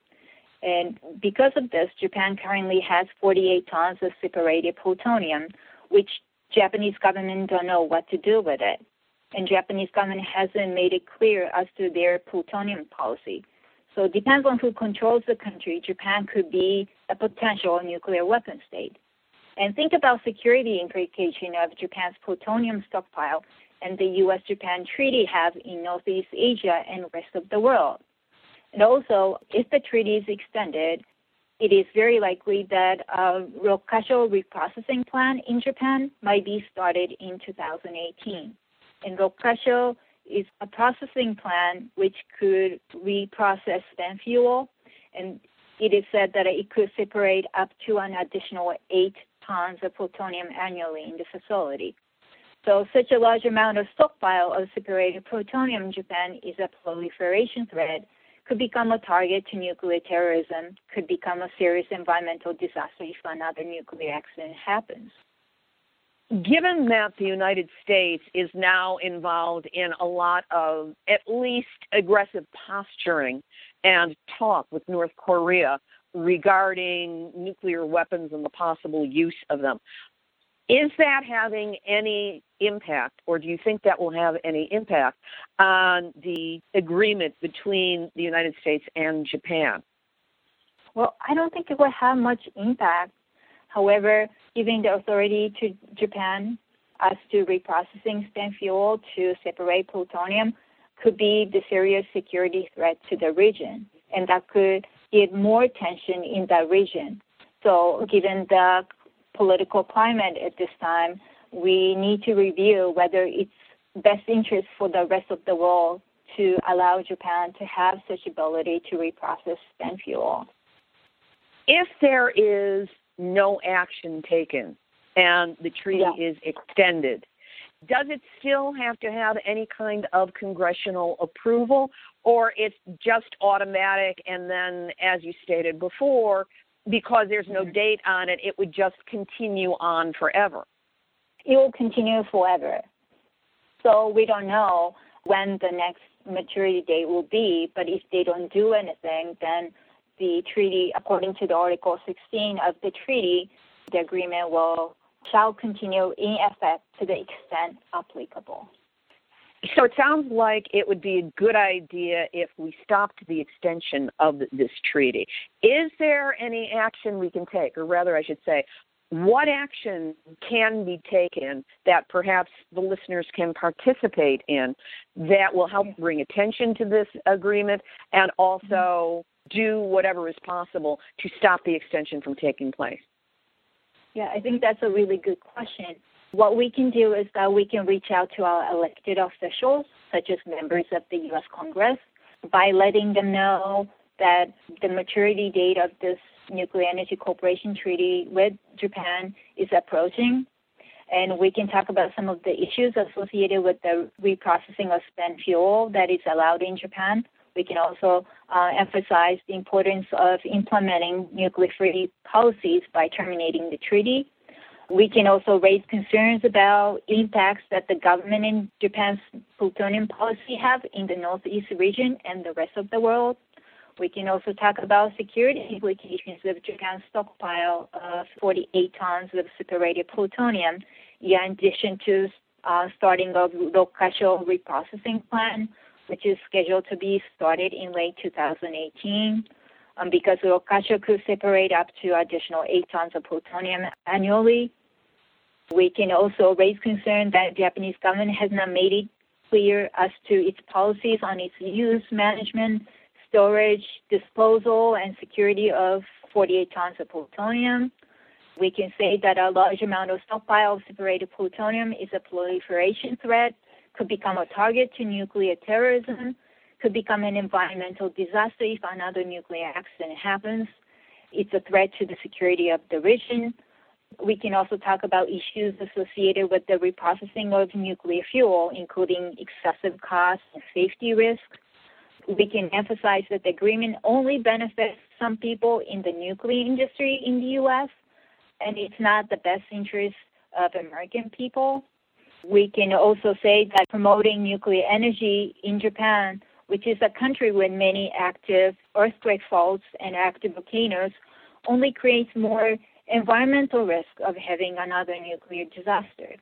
And because of this, Japan currently has 48 tons of separated plutonium, which Japanese government don't know what to do with it. And Japanese government hasn't made it clear as to their plutonium policy. So it depends on who controls the country. Japan could be a potential nuclear weapon state. And think about security implication of Japan's plutonium stockpile and the U.S.-Japan treaty have in Northeast Asia and rest of the world. And also, if the treaty is extended, it is very likely that a Rokkasho reprocessing plan in Japan might be started in 2018. And Rokkasho is a processing plan which could reprocess spent fuel, and it is said that it could separate up to an additional eight tons of plutonium annually in the facility. So such a large amount of stockpile of separated plutonium in Japan is a proliferation threat, could become a target to nuclear terrorism, could become a serious environmental disaster if another nuclear accident happens. Given that the United States is now involved in a lot of at least aggressive posturing and talk with North Korea regarding nuclear weapons and the possible use of them, is that having any impact, or do you think that will have any impact on the agreement between the United States and Japan? Well, I don't think it will have much impact. However, giving the authority to Japan as to reprocessing spent fuel to separate plutonium could be the serious security threat to the region, and that could give more tension in that region. So, given the political climate at this time, we need to review whether it's best interest for the rest of the world to allow Japan to have such ability to reprocess spent fuel. If there is no action taken and the treaty yeah. is extended, does it still have to have any kind of congressional approval or it's just automatic and then as you stated before because there's no mm-hmm. date on it, it would just continue on forever. It will continue forever. So we don't know when the next maturity date will be, but if they don't do anything, then the treaty, according to the Article 16 of the treaty, the agreement will shall continue in effect to the extent applicable. So it sounds like it would be a good idea if we stopped the extension of this treaty. Is there any action we can take, or rather, I should say, what action can be taken that perhaps the listeners can participate in that will help bring attention to this agreement and also mm-hmm. do whatever is possible to stop the extension from taking place? Yeah, I think that's a really good question. What we can do is that we can reach out to our elected officials, such as members of the U.S. Congress, by letting them know that the maturity date of this Nuclear Energy Cooperation Treaty with Japan is approaching. And we can talk about some of the issues associated with the reprocessing of spent fuel that is allowed in Japan. We can also uh, emphasize the importance of implementing nuclear free policies by terminating the treaty we can also raise concerns about impacts that the government in Japan's plutonium policy have in the Northeast region and the rest of the world. We can also talk about security implications of Japan's stockpile of 48 tons of separated plutonium, in addition to uh, starting of Rokkasho reprocessing plan, which is scheduled to be started in late 2018 um, because Rokkasho could separate up to additional 8 tons of plutonium annually. We can also raise concern that the Japanese government has not made it clear as to its policies on its use, management, storage, disposal, and security of 48 tons of plutonium. We can say that a large amount of stockpile of separated plutonium is a proliferation threat, could become a target to nuclear terrorism, could become an environmental disaster if another nuclear accident happens. It's a threat to the security of the region. We can also talk about issues associated with the reprocessing of nuclear fuel, including excessive costs and safety risks. We can emphasize that the agreement only benefits some people in the nuclear industry in the U.S., and it's not the best interest of American people. We can also say that promoting nuclear energy in Japan which is a country with many active earthquake faults and active volcanoes, only creates more environmental risk of having another nuclear disaster.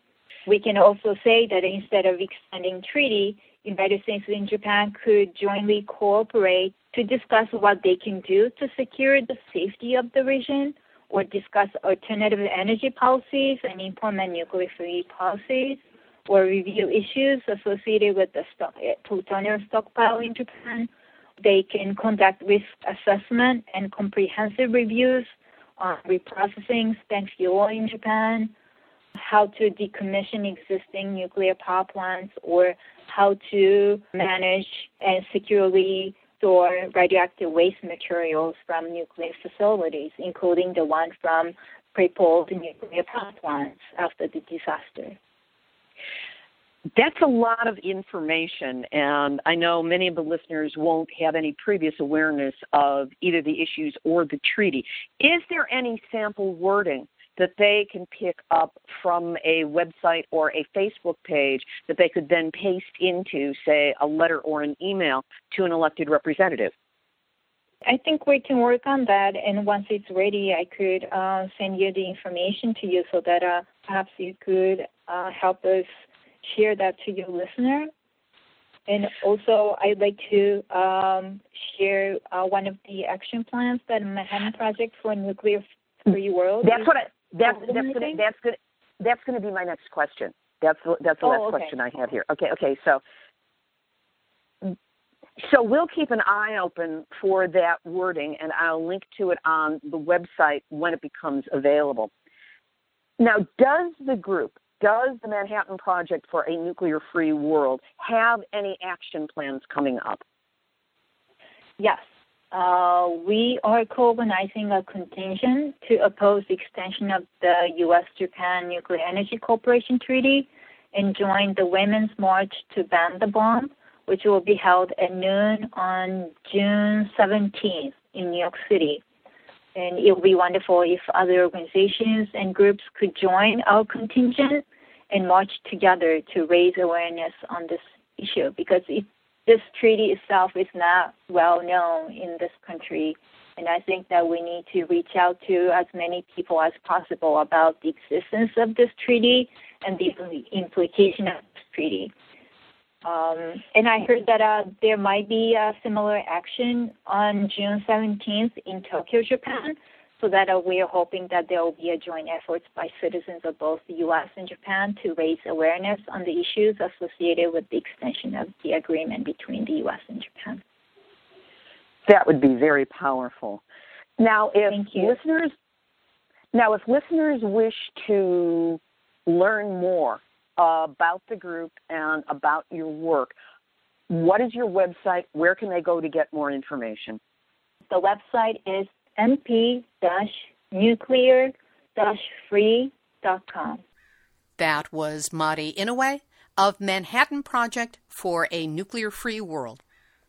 We can also say that instead of extending treaty, United States and Japan could jointly cooperate to discuss what they can do to secure the safety of the region or discuss alternative energy policies and implement nuclear free policies or review issues associated with the stock, plutonium stockpile in Japan. They can conduct risk assessment and comprehensive reviews on reprocessing spent fuel in Japan, how to decommission existing nuclear power plants, or how to manage and securely store radioactive waste materials from nuclear facilities, including the one from Pripyat nuclear power plants after the disaster. That's a lot of information, and I know many of the listeners won't have any previous awareness of either the issues or the treaty. Is there any sample wording that they can pick up from a website or a Facebook page that they could then paste into, say, a letter or an email to an elected representative? I think we can work on that, and once it's ready, I could uh, send you the information to you so that uh, perhaps you could uh, help us share that to your listener. And also, I'd like to um, share uh, one of the action plans that Manhattan Project for Nuclear Free World. That's what I, that's that's gonna, that's gonna that's going to be my next question. That's that's the oh, last okay. question I have here. Okay, okay, so so we'll keep an eye open for that wording, and I'll link to it on the website when it becomes available. Now, does the group does the Manhattan Project for a Nuclear Free World have any action plans coming up? Yes. Uh, we are co-organizing a contingent to oppose the extension of the U.S.-Japan Nuclear Energy Cooperation Treaty and join the Women's March to Ban the Bomb, which will be held at noon on June 17th in New York City. And it would be wonderful if other organizations and groups could join our contingent and march together to raise awareness on this issue because it, this treaty itself is not well known in this country. And I think that we need to reach out to as many people as possible about the existence of this treaty and the implication of this treaty. Um, and I heard that uh, there might be a similar action on June 17th in Tokyo, Japan. So that uh, we are hoping that there will be a joint effort by citizens of both the U.S. and Japan to raise awareness on the issues associated with the extension of the agreement between the U.S. and Japan. That would be very powerful. Now, if listeners now if listeners wish to learn more about the group and about your work, what is your website? Where can they go to get more information? The website is mp-nuclear-free.com. That was Mari Inoue of Manhattan Project for a Nuclear Free World.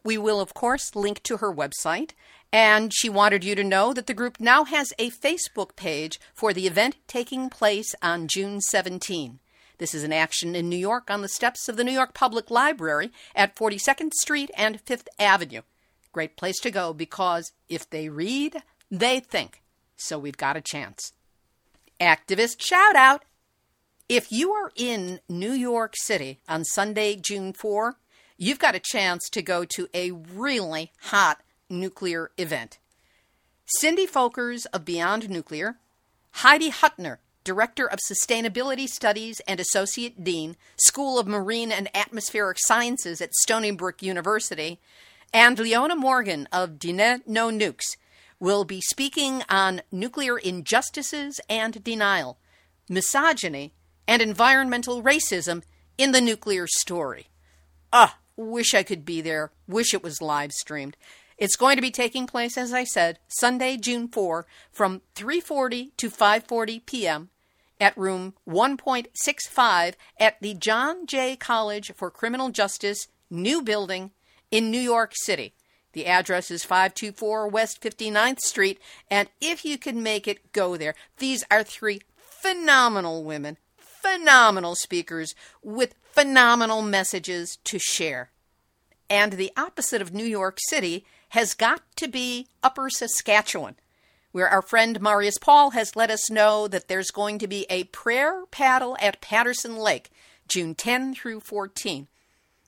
We will, of course, link to her website, and she wanted you to know that the group now has a Facebook page for the event taking place on June 17. This is an action in New York on the steps of the New York Public Library at 42nd Street and 5th Avenue. Great place to go because if they read, they think. So we've got a chance. Activist shout out. If you are in New York City on Sunday, June 4, you've got a chance to go to a really hot nuclear event. Cindy Folkers of Beyond Nuclear, Heidi Hutner, Director of Sustainability Studies and Associate Dean, School of Marine and Atmospheric Sciences at Stony Brook University, and Leona Morgan of Dine No Nukes will be speaking on nuclear injustices and denial, misogyny, and environmental racism in the nuclear story. Ah, wish I could be there. Wish it was live streamed. It's going to be taking place, as I said, Sunday, June 4, from 3:40 to 5:40 p.m. at room 1.65 at the John Jay College for Criminal Justice new building in New York City. The address is 524 West 59th Street, and if you can make it, go there. These are three phenomenal women, phenomenal speakers with phenomenal messages to share. And the opposite of New York City has got to be Upper Saskatchewan, where our friend Marius Paul has let us know that there's going to be a prayer paddle at Patterson Lake, June 10 through 14.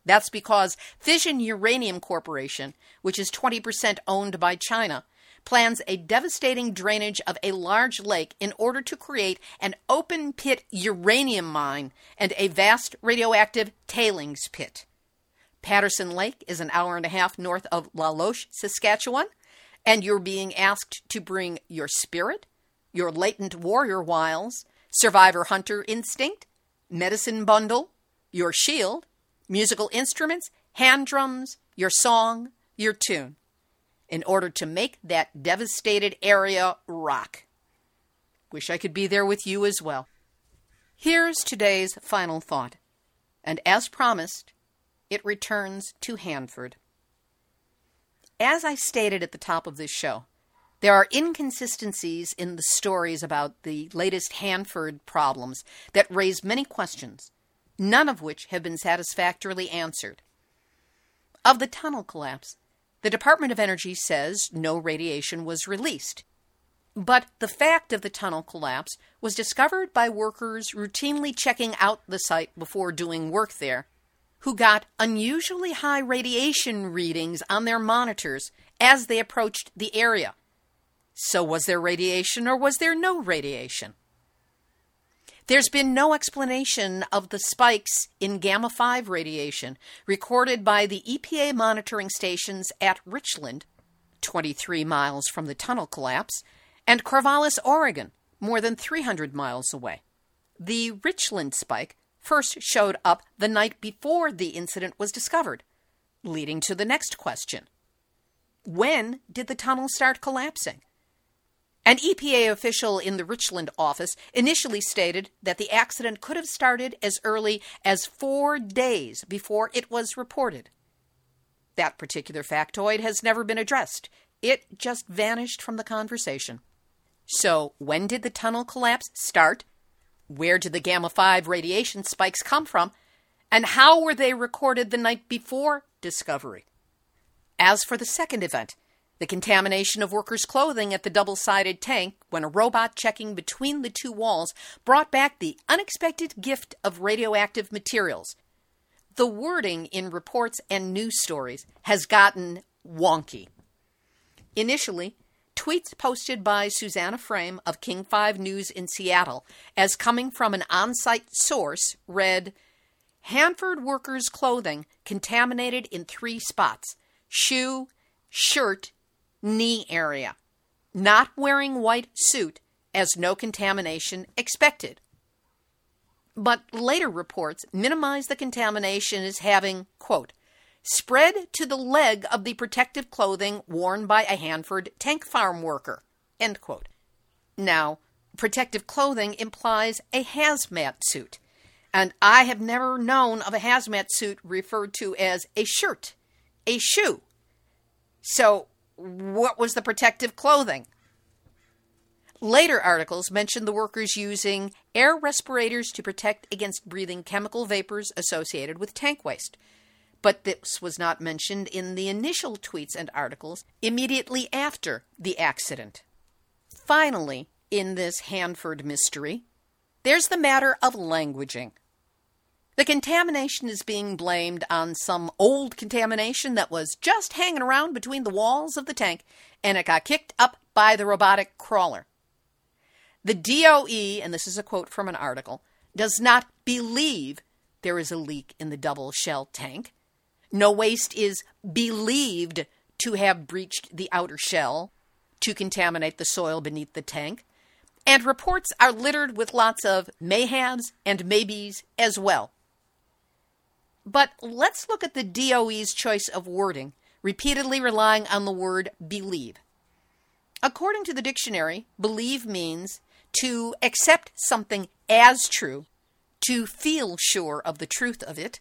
That's because Fission Uranium Corporation, which is 20% owned by China, plans a devastating drainage of a large lake in order to create an open pit uranium mine and a vast radioactive tailings pit. Patterson Lake is an hour and a half north of La Loche, Saskatchewan, and you're being asked to bring your spirit, your latent warrior wiles, survivor hunter instinct, medicine bundle, your shield, musical instruments, hand drums, your song, your tune, in order to make that devastated area rock. Wish I could be there with you as well. Here's today's final thought, and as promised, it returns to Hanford. As I stated at the top of this show, there are inconsistencies in the stories about the latest Hanford problems that raise many questions, none of which have been satisfactorily answered. Of the tunnel collapse, the Department of Energy says no radiation was released. But the fact of the tunnel collapse was discovered by workers routinely checking out the site before doing work there, who got unusually high radiation readings on their monitors as they approached the area. So, was there radiation or was there no radiation? There's been no explanation of the spikes in gamma 5 radiation recorded by the EPA monitoring stations at Richland, 23 miles from the tunnel collapse, and Corvallis, Oregon, more than 300 miles away. The Richland spike first showed up the night before the incident was discovered, leading to the next question When did the tunnel start collapsing? An EPA official in the Richland office initially stated that the accident could have started as early as four days before it was reported. That particular factoid has never been addressed. It just vanished from the conversation. So, when did the tunnel collapse start? Where did the gamma 5 radiation spikes come from? And how were they recorded the night before discovery? As for the second event, the contamination of workers' clothing at the double sided tank when a robot checking between the two walls brought back the unexpected gift of radioactive materials. The wording in reports and news stories has gotten wonky. Initially, tweets posted by Susannah Frame of King 5 News in Seattle as coming from an on site source read Hanford workers' clothing contaminated in three spots shoe, shirt, knee area. Not wearing white suit as no contamination expected. But later reports minimize the contamination as having, quote, spread to the leg of the protective clothing worn by a Hanford tank farm worker, end quote. Now, protective clothing implies a hazmat suit, and I have never known of a hazmat suit referred to as a shirt, a shoe. So, what was the protective clothing? Later articles mentioned the workers using air respirators to protect against breathing chemical vapors associated with tank waste. But this was not mentioned in the initial tweets and articles immediately after the accident. Finally, in this Hanford mystery, there's the matter of languaging. The contamination is being blamed on some old contamination that was just hanging around between the walls of the tank and it got kicked up by the robotic crawler. The DOE, and this is a quote from an article, does not believe there is a leak in the double shell tank. No waste is believed to have breached the outer shell to contaminate the soil beneath the tank. And reports are littered with lots of mayhaves and maybes as well. But let's look at the DOE's choice of wording, repeatedly relying on the word believe. According to the dictionary, believe means to accept something as true, to feel sure of the truth of it,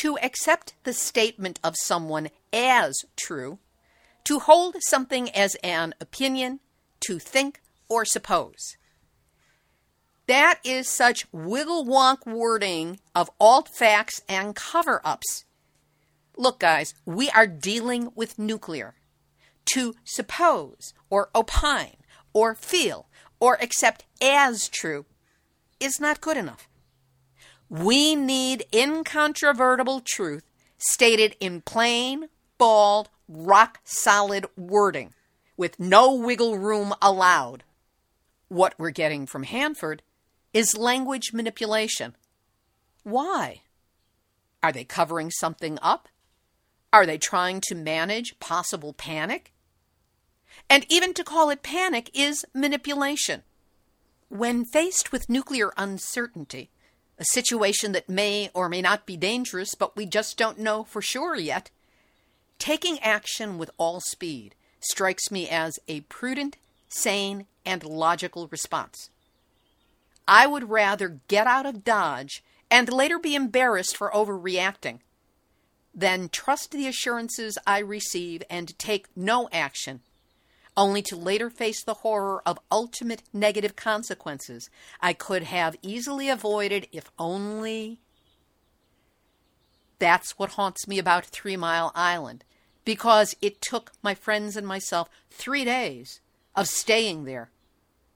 to accept the statement of someone as true, to hold something as an opinion, to think or suppose. That is such wiggle wonk wording of alt facts and cover ups. Look, guys, we are dealing with nuclear. To suppose or opine or feel or accept as true is not good enough. We need incontrovertible truth stated in plain, bald, rock solid wording with no wiggle room allowed. What we're getting from Hanford is language manipulation. Why? Are they covering something up? Are they trying to manage possible panic? And even to call it panic is manipulation. When faced with nuclear uncertainty, a situation that may or may not be dangerous, but we just don't know for sure yet, taking action with all speed strikes me as a prudent, sane, and logical response. I would rather get out of Dodge and later be embarrassed for overreacting than trust the assurances I receive and take no action, only to later face the horror of ultimate negative consequences I could have easily avoided if only. That's what haunts me about Three Mile Island because it took my friends and myself three days of staying there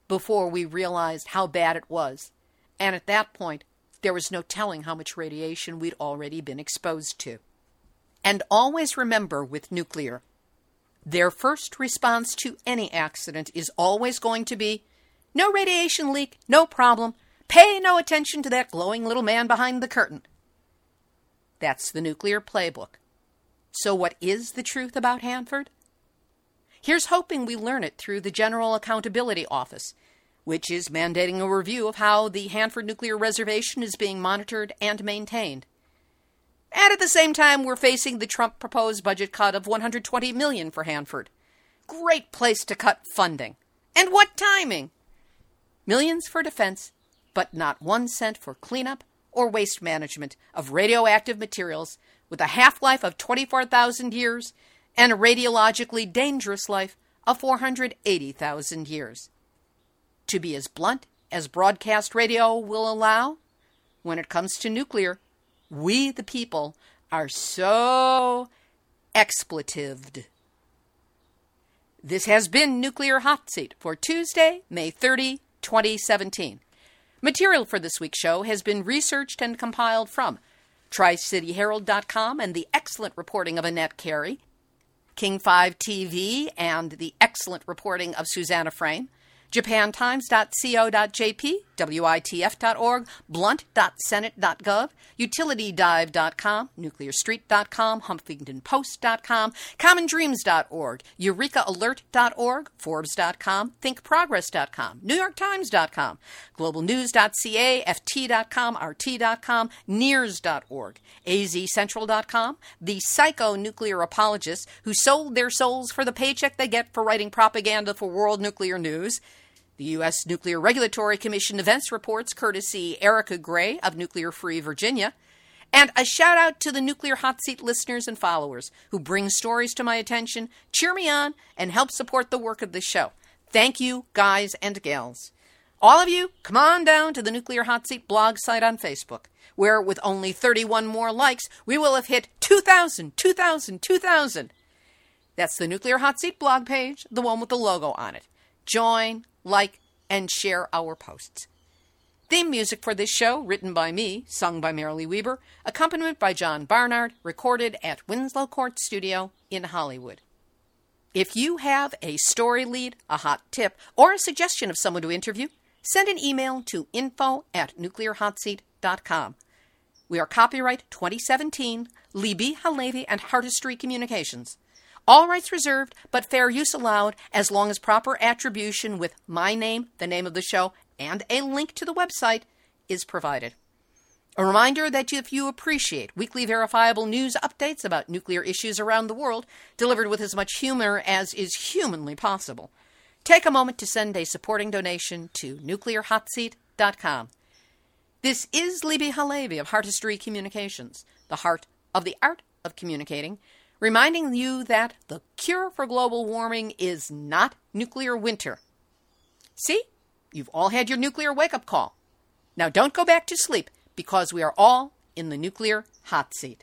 before we realized how bad it was. And at that point, there was no telling how much radiation we'd already been exposed to. And always remember with nuclear, their first response to any accident is always going to be no radiation leak, no problem. Pay no attention to that glowing little man behind the curtain. That's the nuclear playbook. So, what is the truth about Hanford? Here's hoping we learn it through the General Accountability Office, which is mandating a review of how the Hanford Nuclear Reservation is being monitored and maintained. And at the same time, we're facing the Trump proposed budget cut of 120 million for Hanford. Great place to cut funding. And what timing! Millions for defense, but not one cent for cleanup or waste management of radioactive materials with a half life of 24,000 years and a radiologically dangerous life of 480,000 years. To be as blunt as broadcast radio will allow, when it comes to nuclear, we the people are so expletived. This has been Nuclear Hot Seat for Tuesday, May 30, 2017. Material for this week's show has been researched and compiled from TriCityHerald.com and the excellent reporting of Annette Cary, King 5 TV and the excellent reporting of Susannah Frame, japantimes.co.jp, witf.org, blunt.senate.gov, utilitydive.com, nuclearstreet.com, huffingtonpost.com, commondreams.org, eurekalert.org, forbes.com, thinkprogress.com, newyorktimes.com, globalnews.ca, ft.com, rt.com, nears.org, azcentral.com, the psycho-nuclear apologists who sold their souls for the paycheck they get for writing propaganda for world nuclear news, the U.S. Nuclear Regulatory Commission events reports, courtesy Erica Gray of Nuclear Free Virginia. And a shout out to the Nuclear Hot Seat listeners and followers who bring stories to my attention, cheer me on, and help support the work of this show. Thank you, guys and gals. All of you, come on down to the Nuclear Hot Seat blog site on Facebook, where with only 31 more likes, we will have hit 2,000, 2,000, 2,000. That's the Nuclear Hot Seat blog page, the one with the logo on it. Join, like, and share our posts. Theme music for this show, written by me, sung by Marilee Weber, accompaniment by John Barnard, recorded at Winslow Court Studio in Hollywood. If you have a story lead, a hot tip, or a suggestion of someone to interview, send an email to info at nuclearhotseat.com. We are copyright 2017, Libbe HaLevy and Heartistry Communications. All rights reserved, but fair use allowed as long as proper attribution with my name, the name of the show, and a link to the website is provided. A reminder that if you appreciate weekly verifiable news updates about nuclear issues around the world, delivered with as much humor as is humanly possible, take a moment to send a supporting donation to nuclearhotseat.com. This is Libbe HaLevy of Heartistry Communications, the heart of the art of communicating reminding you that the cure for global warming is not nuclear winter. See? You've all had your nuclear wake up call. Now don't go back to sleep because we are all in the nuclear hot seat.